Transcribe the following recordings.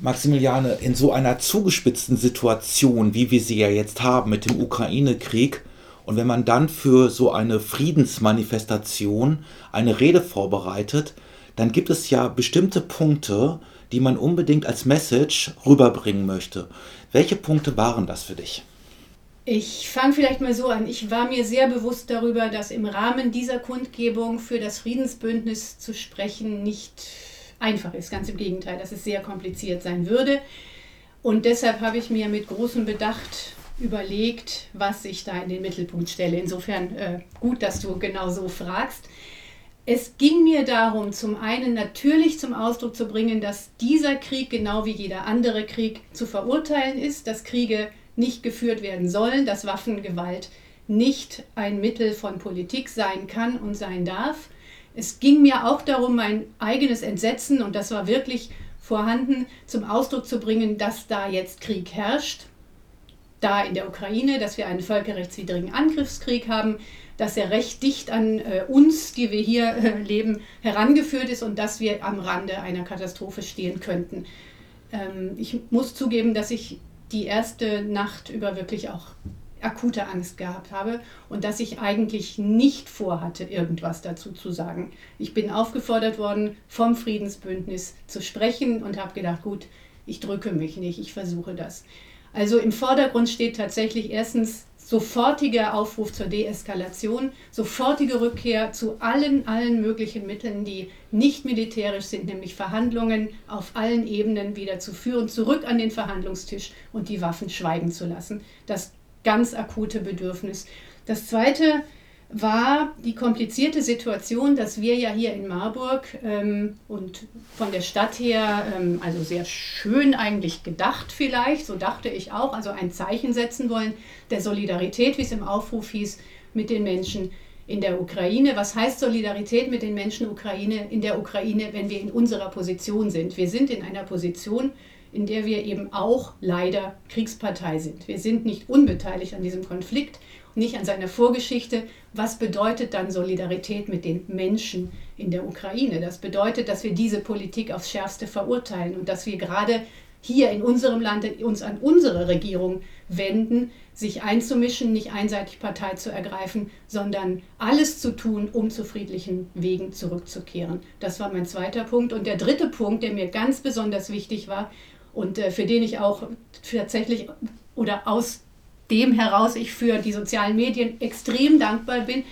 Maximiliane, in so einer zugespitzten Situation, wie wir sie ja jetzt haben mit dem Ukraine-Krieg, und wenn man dann für so eine Friedensmanifestation eine Rede vorbereitet, dann gibt es ja bestimmte Punkte, die man unbedingt als Message rüberbringen möchte. Welche Punkte waren das für dich? Ich fange vielleicht mal so an. Ich war mir sehr bewusst darüber, dass im Rahmen dieser Kundgebung für das Friedensbündnis zu sprechen nicht einfach ist. Ganz im Gegenteil, dass es sehr kompliziert sein würde. Und deshalb habe ich mir mit großem Bedacht überlegt, was ich da in den Mittelpunkt stelle. Insofern äh, gut, dass du genau so fragst. Es ging mir darum, zum einen natürlich zum Ausdruck zu bringen, dass dieser Krieg genau wie jeder andere Krieg zu verurteilen ist, dass Kriege nicht geführt werden sollen, dass Waffengewalt nicht ein Mittel von Politik sein kann und sein darf. Es ging mir auch darum, mein eigenes Entsetzen, und das war wirklich vorhanden, zum Ausdruck zu bringen, dass da jetzt Krieg herrscht, da in der Ukraine, dass wir einen völkerrechtswidrigen Angriffskrieg haben, dass er recht dicht an äh, uns, die wir hier äh, leben, herangeführt ist und dass wir am Rande einer Katastrophe stehen könnten. Ähm, ich muss zugeben, dass ich die erste Nacht über wirklich auch akute Angst gehabt habe und dass ich eigentlich nicht vorhatte, irgendwas dazu zu sagen. Ich bin aufgefordert worden, vom Friedensbündnis zu sprechen und habe gedacht, gut, ich drücke mich nicht, ich versuche das. Also im Vordergrund steht tatsächlich erstens sofortiger Aufruf zur Deeskalation, sofortige Rückkehr zu allen, allen möglichen Mitteln, die nicht militärisch sind, nämlich Verhandlungen auf allen Ebenen wieder zu führen, zurück an den Verhandlungstisch und die Waffen schweigen zu lassen. Das ganz akute Bedürfnis. Das Zweite war die komplizierte Situation, dass wir ja hier in Marburg ähm, und von der Stadt her, ähm, also sehr schön eigentlich gedacht vielleicht, so dachte ich auch, also ein Zeichen setzen wollen der Solidarität, wie es im Aufruf hieß, mit den Menschen in der Ukraine. Was heißt Solidarität mit den Menschen Ukraine, in der Ukraine, wenn wir in unserer Position sind? Wir sind in einer Position, in der wir eben auch leider Kriegspartei sind. Wir sind nicht unbeteiligt an diesem Konflikt, nicht an seiner Vorgeschichte. Was bedeutet dann Solidarität mit den Menschen in der Ukraine? Das bedeutet, dass wir diese Politik aufs schärfste verurteilen und dass wir gerade hier in unserem Land uns an unsere Regierung wenden, sich einzumischen, nicht einseitig Partei zu ergreifen, sondern alles zu tun, um zu friedlichen Wegen zurückzukehren. Das war mein zweiter Punkt. Und der dritte Punkt, der mir ganz besonders wichtig war und äh, für den ich auch tatsächlich oder aus dem heraus ich für die sozialen Medien extrem dankbar bin,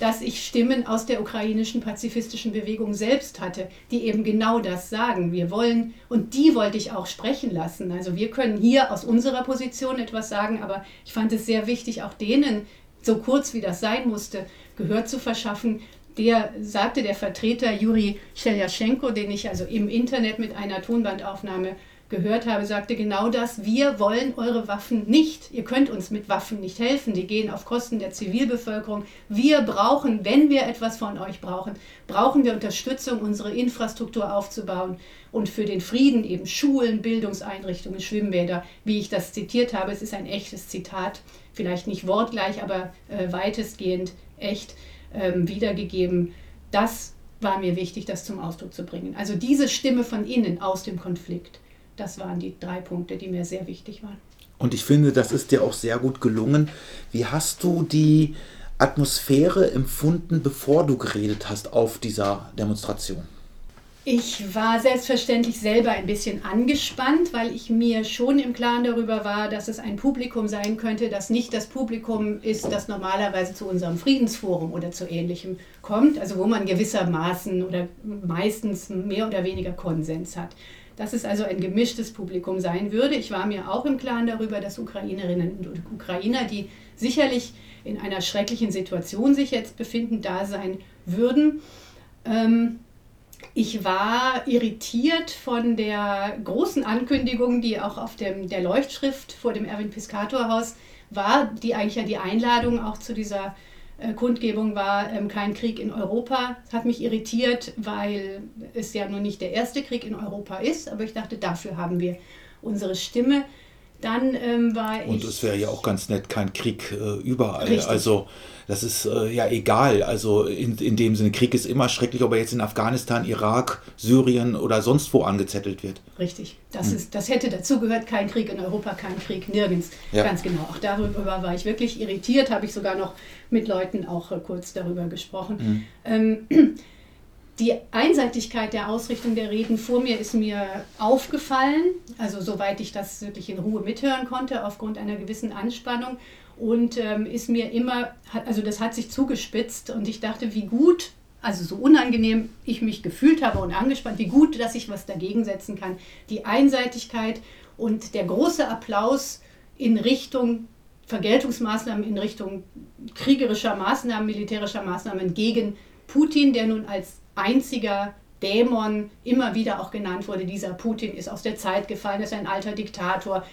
dass ich Stimmen aus der ukrainischen pazifistischen Bewegung selbst hatte, die eben genau das sagen. Wir wollen, und die wollte ich auch sprechen lassen. Also wir können hier aus unserer Position etwas sagen, aber ich fand es sehr wichtig, auch denen, so kurz wie das sein musste, Gehör zu verschaffen. Der sagte der Vertreter Juri Sheljaschenko, den ich also im Internet mit einer Tonbandaufnahme gehört habe, sagte genau das, wir wollen eure Waffen nicht. Ihr könnt uns mit Waffen nicht helfen. Die gehen auf Kosten der Zivilbevölkerung. Wir brauchen, wenn wir etwas von euch brauchen, brauchen wir Unterstützung, unsere Infrastruktur aufzubauen und für den Frieden eben Schulen, Bildungseinrichtungen, Schwimmbäder, wie ich das zitiert habe. Es ist ein echtes Zitat, vielleicht nicht wortgleich, aber äh, weitestgehend echt ähm, wiedergegeben. Das war mir wichtig, das zum Ausdruck zu bringen. Also diese Stimme von innen aus dem Konflikt. Das waren die drei Punkte, die mir sehr wichtig waren. Und ich finde, das ist dir auch sehr gut gelungen. Wie hast du die Atmosphäre empfunden, bevor du geredet hast auf dieser Demonstration? Ich war selbstverständlich selber ein bisschen angespannt, weil ich mir schon im Klaren darüber war, dass es ein Publikum sein könnte, das nicht das Publikum ist, das normalerweise zu unserem Friedensforum oder zu ähnlichem kommt, also wo man gewissermaßen oder meistens mehr oder weniger Konsens hat dass es also ein gemischtes Publikum sein würde. Ich war mir auch im Klaren darüber, dass Ukrainerinnen und Ukrainer, die sicherlich in einer schrecklichen Situation sich jetzt befinden, da sein würden. Ähm, ich war irritiert von der großen Ankündigung, die auch auf dem, der Leuchtschrift vor dem Erwin Piscator Haus war, die eigentlich ja die Einladung auch zu dieser Kundgebung war ähm, kein Krieg in Europa. Das hat mich irritiert, weil es ja nun nicht der erste Krieg in Europa ist, aber ich dachte, dafür haben wir unsere Stimme. Dann ähm, war ich. Und es wäre ja auch ganz nett, kein Krieg äh, überall. Richtig. Also das ist äh, ja egal. Also in, in dem Sinne, Krieg ist immer schrecklich, ob er jetzt in Afghanistan, Irak, Syrien oder sonst wo angezettelt wird. Richtig. Das, hm. ist, das hätte dazugehört, kein Krieg in Europa, kein Krieg nirgends. Ja. Ganz genau. Auch darüber war ich wirklich irritiert, habe ich sogar noch mit Leuten auch äh, kurz darüber gesprochen. Hm. Ähm, die Einseitigkeit der Ausrichtung der Reden vor mir ist mir aufgefallen, also soweit ich das wirklich in Ruhe mithören konnte, aufgrund einer gewissen Anspannung. Und ähm, ist mir immer, also das hat sich zugespitzt und ich dachte, wie gut, also so unangenehm ich mich gefühlt habe und angespannt, wie gut, dass ich was dagegen setzen kann. Die Einseitigkeit und der große Applaus in Richtung Vergeltungsmaßnahmen, in Richtung kriegerischer Maßnahmen, militärischer Maßnahmen gegen Putin, der nun als einziger Dämon immer wieder auch genannt wurde. Dieser Putin ist aus der Zeit gefallen, ist ein alter Diktator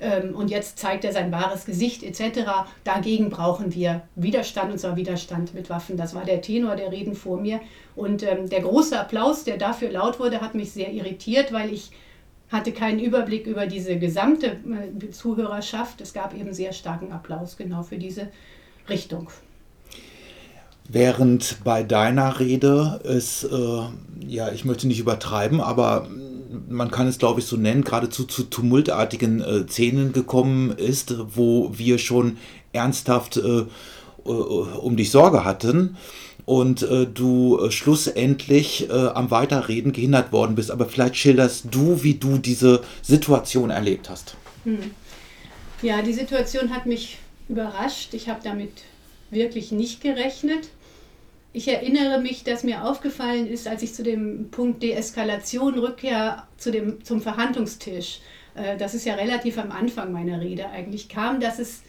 ähm, und jetzt zeigt er sein wahres Gesicht etc. Dagegen brauchen wir Widerstand und zwar Widerstand mit Waffen. Das war der Tenor der Reden vor mir. Und ähm, der große Applaus, der dafür laut wurde, hat mich sehr irritiert, weil ich hatte keinen Überblick über diese gesamte äh, Zuhörerschaft. Es gab eben sehr starken Applaus genau für diese Richtung. Während bei deiner Rede es, äh, ja, ich möchte nicht übertreiben, aber man kann es glaube ich so nennen, geradezu zu tumultartigen äh, Szenen gekommen ist, wo wir schon ernsthaft äh, äh um dich Sorge hatten und äh, du äh, schlussendlich am Weiterreden gehindert worden bist. Aber vielleicht schilderst du, wie du diese Situation erlebt hast. Hm. Ja, die Situation hat mich überrascht. Ich habe damit wirklich nicht gerechnet. Ich erinnere mich, dass mir aufgefallen ist, als ich zu dem Punkt Deeskalation, Rückkehr zu dem, zum Verhandlungstisch, äh, das ist ja relativ am Anfang meiner Rede eigentlich, kam, dass es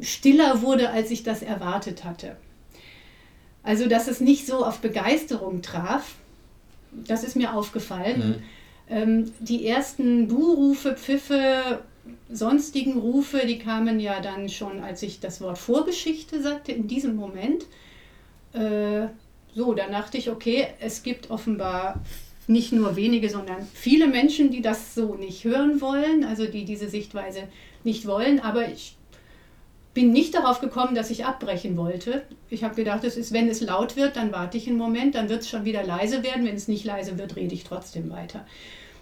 stiller wurde, als ich das erwartet hatte. Also, dass es nicht so auf Begeisterung traf, das ist mir aufgefallen. Mhm. Ähm, die ersten Buhrufe, Pfiffe, sonstigen Rufe, die kamen ja dann schon, als ich das Wort Vorgeschichte sagte, in diesem Moment. Äh, so, dann dachte ich, okay, es gibt offenbar nicht nur wenige, sondern viele Menschen, die das so nicht hören wollen, also die diese Sichtweise nicht wollen. Aber ich bin nicht darauf gekommen, dass ich abbrechen wollte. Ich habe gedacht, es ist, wenn es laut wird, dann warte ich einen Moment, dann wird es schon wieder leise werden. Wenn es nicht leise wird, rede ich trotzdem weiter.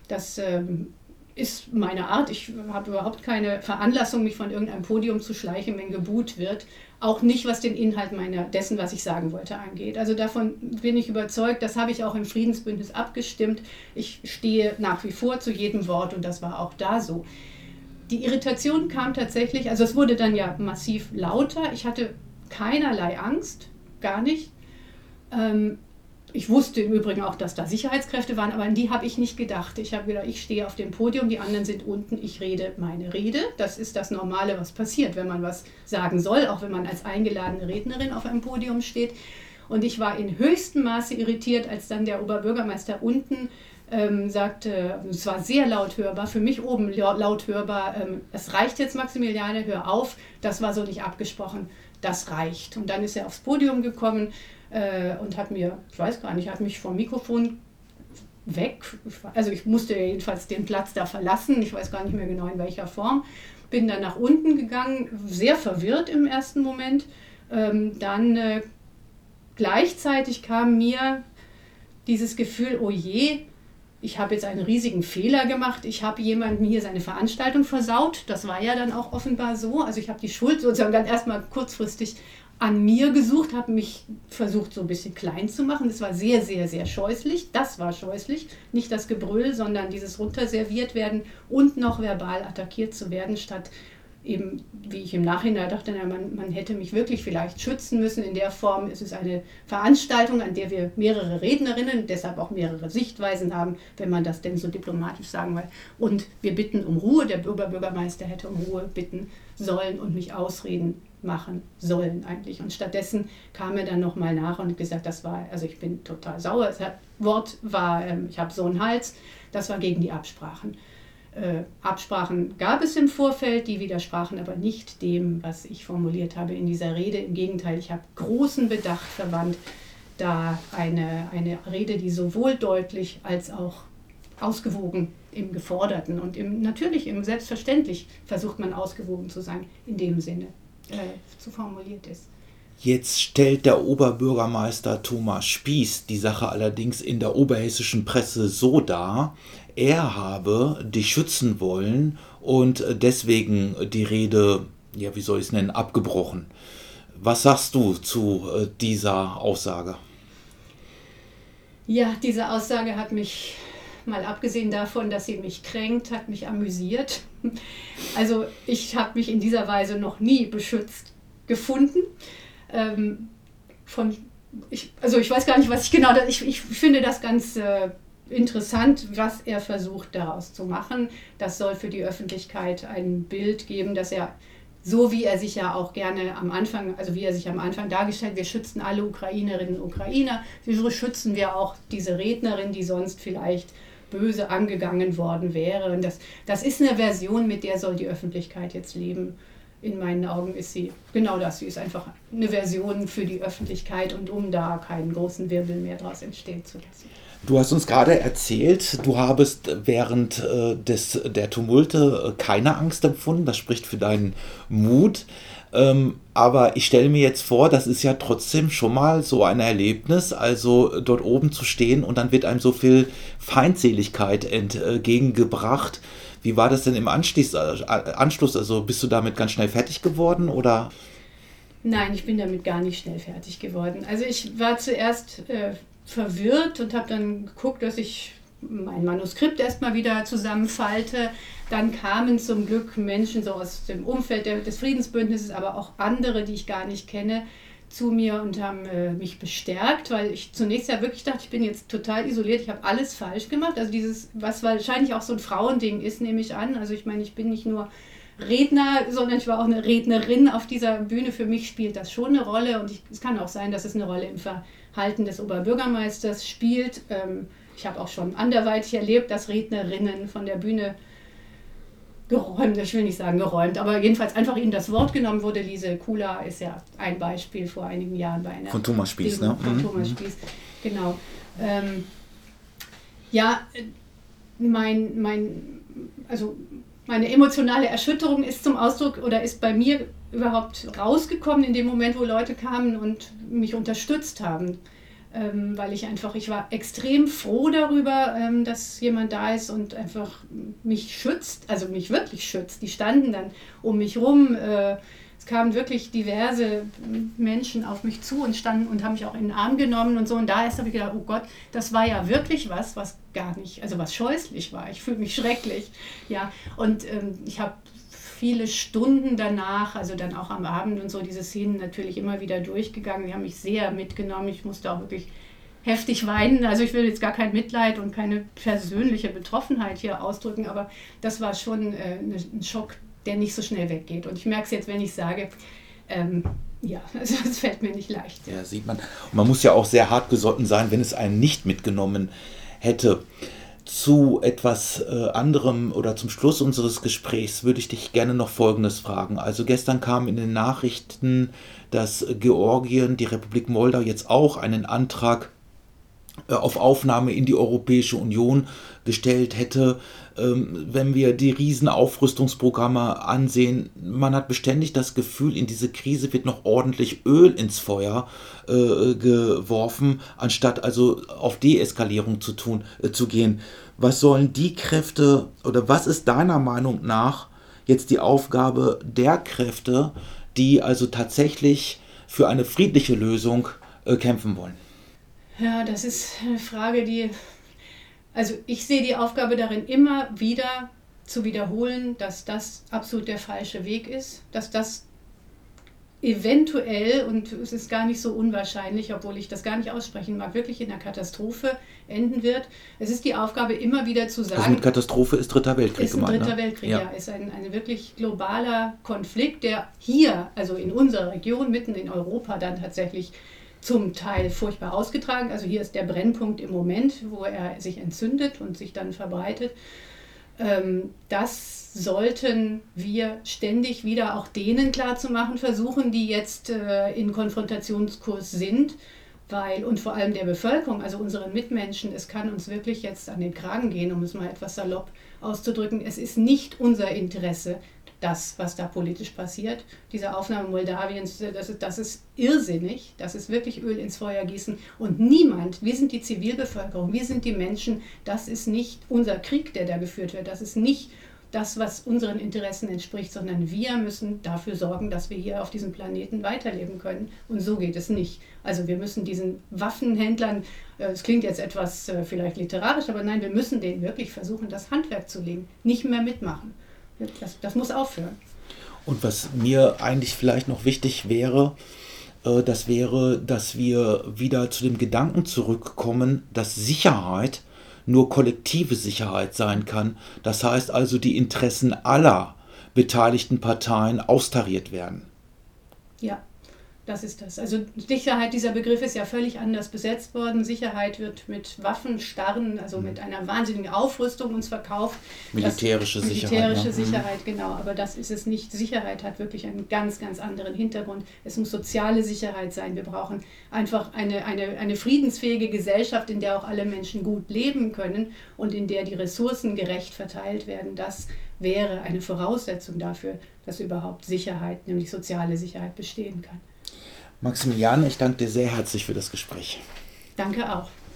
Das ähm, ist meine Art. Ich habe überhaupt keine Veranlassung, mich von irgendeinem Podium zu schleichen, wenn geboot wird. Auch nicht, was den Inhalt meiner, dessen, was ich sagen wollte, angeht. Also davon bin ich überzeugt. Das habe ich auch im Friedensbündnis abgestimmt. Ich stehe nach wie vor zu jedem Wort und das war auch da so. Die Irritation kam tatsächlich, also es wurde dann ja massiv lauter. Ich hatte keinerlei Angst, gar nicht. Ähm, ich wusste im Übrigen auch, dass da Sicherheitskräfte waren, aber an die habe ich nicht gedacht. Ich habe gedacht, ich stehe auf dem Podium, die anderen sind unten, ich rede meine Rede. Das ist das Normale, was passiert, wenn man was sagen soll, auch wenn man als eingeladene Rednerin auf einem Podium steht. Und ich war in höchstem Maße irritiert, als dann der Oberbürgermeister unten ähm, sagte, es war sehr laut hörbar, für mich oben laut hörbar, ähm, es reicht jetzt Maximiliane, hör auf, das war so nicht abgesprochen, das reicht. Und dann ist er aufs Podium gekommen äh, und hat mir, ich weiß gar nicht, hat mich vom Mikrofon weg, also ich musste jedenfalls den Platz da verlassen, ich weiß gar nicht mehr genau in welcher Form, bin dann nach unten gegangen, sehr verwirrt im ersten Moment. Ähm, dann äh, gleichzeitig kam mir dieses Gefühl, oh je, ich habe jetzt einen riesigen Fehler gemacht, ich habe jemandem hier seine Veranstaltung versaut. Das war ja dann auch offenbar so. Also ich habe die Schuld sozusagen dann erstmal kurzfristig an mir gesucht, habe mich versucht, so ein bisschen klein zu machen. Das war sehr, sehr, sehr scheußlich. Das war scheußlich. Nicht das Gebrüll, sondern dieses runterserviert werden und noch verbal attackiert zu werden, statt eben, wie ich im Nachhinein dachte, na, man, man hätte mich wirklich vielleicht schützen müssen. In der Form ist es eine Veranstaltung, an der wir mehrere Rednerinnen, deshalb auch mehrere Sichtweisen haben, wenn man das denn so diplomatisch sagen will. Und wir bitten um Ruhe. Der Oberbürgermeister hätte um Ruhe bitten sollen und mich ausreden machen sollen eigentlich. Und stattdessen kam er dann nochmal nach und gesagt, das war, also ich bin total sauer. Das Wort war, ähm, ich habe so einen Hals, das war gegen die Absprachen. Äh, Absprachen gab es im Vorfeld, die widersprachen aber nicht dem, was ich formuliert habe in dieser Rede. Im Gegenteil, ich habe großen Bedacht verwandt, da eine, eine Rede, die sowohl deutlich als auch ausgewogen im Geforderten und im, natürlich im Selbstverständlich versucht man ausgewogen zu sein, in dem Sinne äh, so formuliert ist. Jetzt stellt der Oberbürgermeister Thomas Spieß die Sache allerdings in der oberhessischen Presse so dar, er habe dich schützen wollen und deswegen die Rede, ja, wie soll ich es nennen, abgebrochen. Was sagst du zu äh, dieser Aussage? Ja, diese Aussage hat mich, mal abgesehen davon, dass sie mich kränkt, hat mich amüsiert. Also ich habe mich in dieser Weise noch nie beschützt gefunden. Ähm, von, ich, also ich weiß gar nicht, was ich genau, ich, ich finde das ganz äh, interessant, was er versucht daraus zu machen. Das soll für die Öffentlichkeit ein Bild geben, dass er so wie er sich ja auch gerne am Anfang, also wie er sich am Anfang dargestellt, wir schützen alle Ukrainerinnen und Ukrainer, wieso schützen wir auch diese Rednerin, die sonst vielleicht böse angegangen worden wäre. Und das, das ist eine Version, mit der soll die Öffentlichkeit jetzt leben. In meinen Augen ist sie genau das. Sie ist einfach eine Version für die Öffentlichkeit und um da keinen großen Wirbel mehr daraus entstehen zu lassen. Du hast uns gerade erzählt, du habest während äh, des, der Tumulte äh, keine Angst empfunden. Das spricht für deinen Mut. Ähm, aber ich stelle mir jetzt vor, das ist ja trotzdem schon mal so ein Erlebnis, also dort oben zu stehen und dann wird einem so viel Feindseligkeit entgegengebracht. Wie war das denn im Anschluss? Äh? Also bist du damit ganz schnell fertig geworden oder? Nein, ich bin damit gar nicht schnell fertig geworden. Also ich war zuerst äh, verwirrt und habe dann geguckt, dass ich mein Manuskript erstmal wieder zusammenfalte. Dann kamen zum Glück Menschen so aus dem Umfeld des Friedensbündnisses, aber auch andere, die ich gar nicht kenne, zu mir und haben äh, mich bestärkt, weil ich zunächst ja wirklich dachte, ich bin jetzt total isoliert, ich habe alles falsch gemacht. Also dieses, was wahrscheinlich auch so ein Frauending ist, nehme ich an. Also ich meine, ich bin nicht nur Redner, sondern ich war auch eine Rednerin auf dieser Bühne. Für mich spielt das schon eine Rolle und ich, es kann auch sein, dass es eine Rolle im Verhalten des Oberbürgermeisters spielt. Ähm, ich habe auch schon anderweitig erlebt, dass Rednerinnen von der Bühne geräumt, ich will nicht sagen geräumt, aber jedenfalls einfach ihnen das Wort genommen wurde. Lise Kula ist ja ein Beispiel vor einigen Jahren bei einer. Von Thomas Spieß, ne? Von mhm. Thomas Spieß, genau. Ähm, ja, mein, mein, also meine emotionale Erschütterung ist zum Ausdruck oder ist bei mir überhaupt rausgekommen in dem Moment, wo Leute kamen und mich unterstützt haben. Ähm, weil ich einfach, ich war extrem froh darüber, ähm, dass jemand da ist und einfach mich schützt, also mich wirklich schützt. Die standen dann um mich rum. Äh, es kamen wirklich diverse Menschen auf mich zu und standen und haben mich auch in den Arm genommen und so. Und da erst habe ich gedacht, oh Gott, das war ja wirklich was, was gar nicht, also was scheußlich war. Ich fühle mich schrecklich. Ja, und ähm, ich habe viele Stunden danach, also dann auch am Abend und so, diese Szenen natürlich immer wieder durchgegangen. Die haben mich sehr mitgenommen. Ich musste auch wirklich heftig weinen. Also ich will jetzt gar kein Mitleid und keine persönliche Betroffenheit hier ausdrücken, aber das war schon äh, ein Schock, der nicht so schnell weggeht. Und ich merke es jetzt, wenn ich sage, ähm, ja, also es fällt mir nicht leicht. Ja, sieht man. Und man muss ja auch sehr hart gesotten sein, wenn es einen nicht mitgenommen hätte. Zu etwas äh, anderem oder zum Schluss unseres Gesprächs würde ich dich gerne noch Folgendes fragen. Also gestern kam in den Nachrichten, dass Georgien, die Republik Moldau jetzt auch einen Antrag äh, auf Aufnahme in die Europäische Union gestellt hätte. Ähm, wenn wir die Riesenaufrüstungsprogramme ansehen, man hat beständig das Gefühl, in diese Krise wird noch ordentlich Öl ins Feuer äh, geworfen, anstatt also auf Deeskalierung zu tun, äh, zu gehen. Was sollen die Kräfte oder was ist deiner Meinung nach jetzt die Aufgabe der Kräfte, die also tatsächlich für eine friedliche Lösung äh, kämpfen wollen? Ja, das ist eine Frage, die also ich sehe die Aufgabe darin, immer wieder zu wiederholen, dass das absolut der falsche Weg ist, dass das eventuell, und es ist gar nicht so unwahrscheinlich, obwohl ich das gar nicht aussprechen mag, wirklich in einer Katastrophe enden wird. Es ist die Aufgabe, immer wieder zu sagen. Also mit Katastrophe ist Dritter Weltkrieg ist gemeint. Dritter ne? Weltkrieg, ja. ja. Ist ein, ein wirklich globaler Konflikt, der hier, also in unserer Region, mitten in Europa, dann tatsächlich zum Teil furchtbar ausgetragen. Also hier ist der Brennpunkt im Moment, wo er sich entzündet und sich dann verbreitet. Ähm, das sollten wir ständig wieder auch denen klarzumachen versuchen, die jetzt äh, in Konfrontationskurs sind, weil, und vor allem der Bevölkerung, also unseren Mitmenschen, es kann uns wirklich jetzt an den Kragen gehen, um es mal etwas salopp auszudrücken. Es ist nicht unser Interesse, das, was da politisch passiert. Diese Aufnahme Moldawiens, das ist, das ist irrsinnig, das ist wirklich Öl ins Feuer gießen. Und niemand, wir sind die Zivilbevölkerung, wir sind die Menschen, das ist nicht unser Krieg, der da geführt wird, das ist nicht das, was unseren Interessen entspricht, sondern wir müssen dafür sorgen, dass wir hier auf diesem Planeten weiterleben können. Und so geht es nicht. Also wir müssen diesen Waffenhändlern, äh, es klingt jetzt etwas äh, vielleicht literarisch, aber nein, wir müssen denen wirklich versuchen, das Handwerk zu legen, nicht mehr mitmachen. Das, das muss aufhören. Und was mir eigentlich vielleicht noch wichtig wäre, äh, das wäre, dass wir wieder zu dem Gedanken zurückkommen, dass Sicherheit nur kollektive Sicherheit sein kann. Das heißt also, die Interessen aller beteiligten Parteien austariert werden. Ja, das ist das. Also Sicherheit, dieser Begriff ist ja völlig anders besetzt worden. Sicherheit wird mit Waffenstarren, also mhm. mit einer wahnsinnigen Aufrüstung uns verkauft. Militärische das, Sicherheit. Militärische ja. Sicherheit, mhm. genau. Aber das ist es nicht. Sicherheit hat wirklich einen ganz, ganz anderen Hintergrund. Es muss soziale Sicherheit sein. Wir brauchen einfach eine, eine, eine friedensfähige Gesellschaft, in der auch alle Menschen gut leben können und in der die Ressourcen gerecht verteilt werden. Das wäre eine Voraussetzung dafür, dass überhaupt Sicherheit, nämlich soziale Sicherheit, bestehen kann. Maximilian, ich danke dir sehr herzlich für das Gespräch. Danke auch.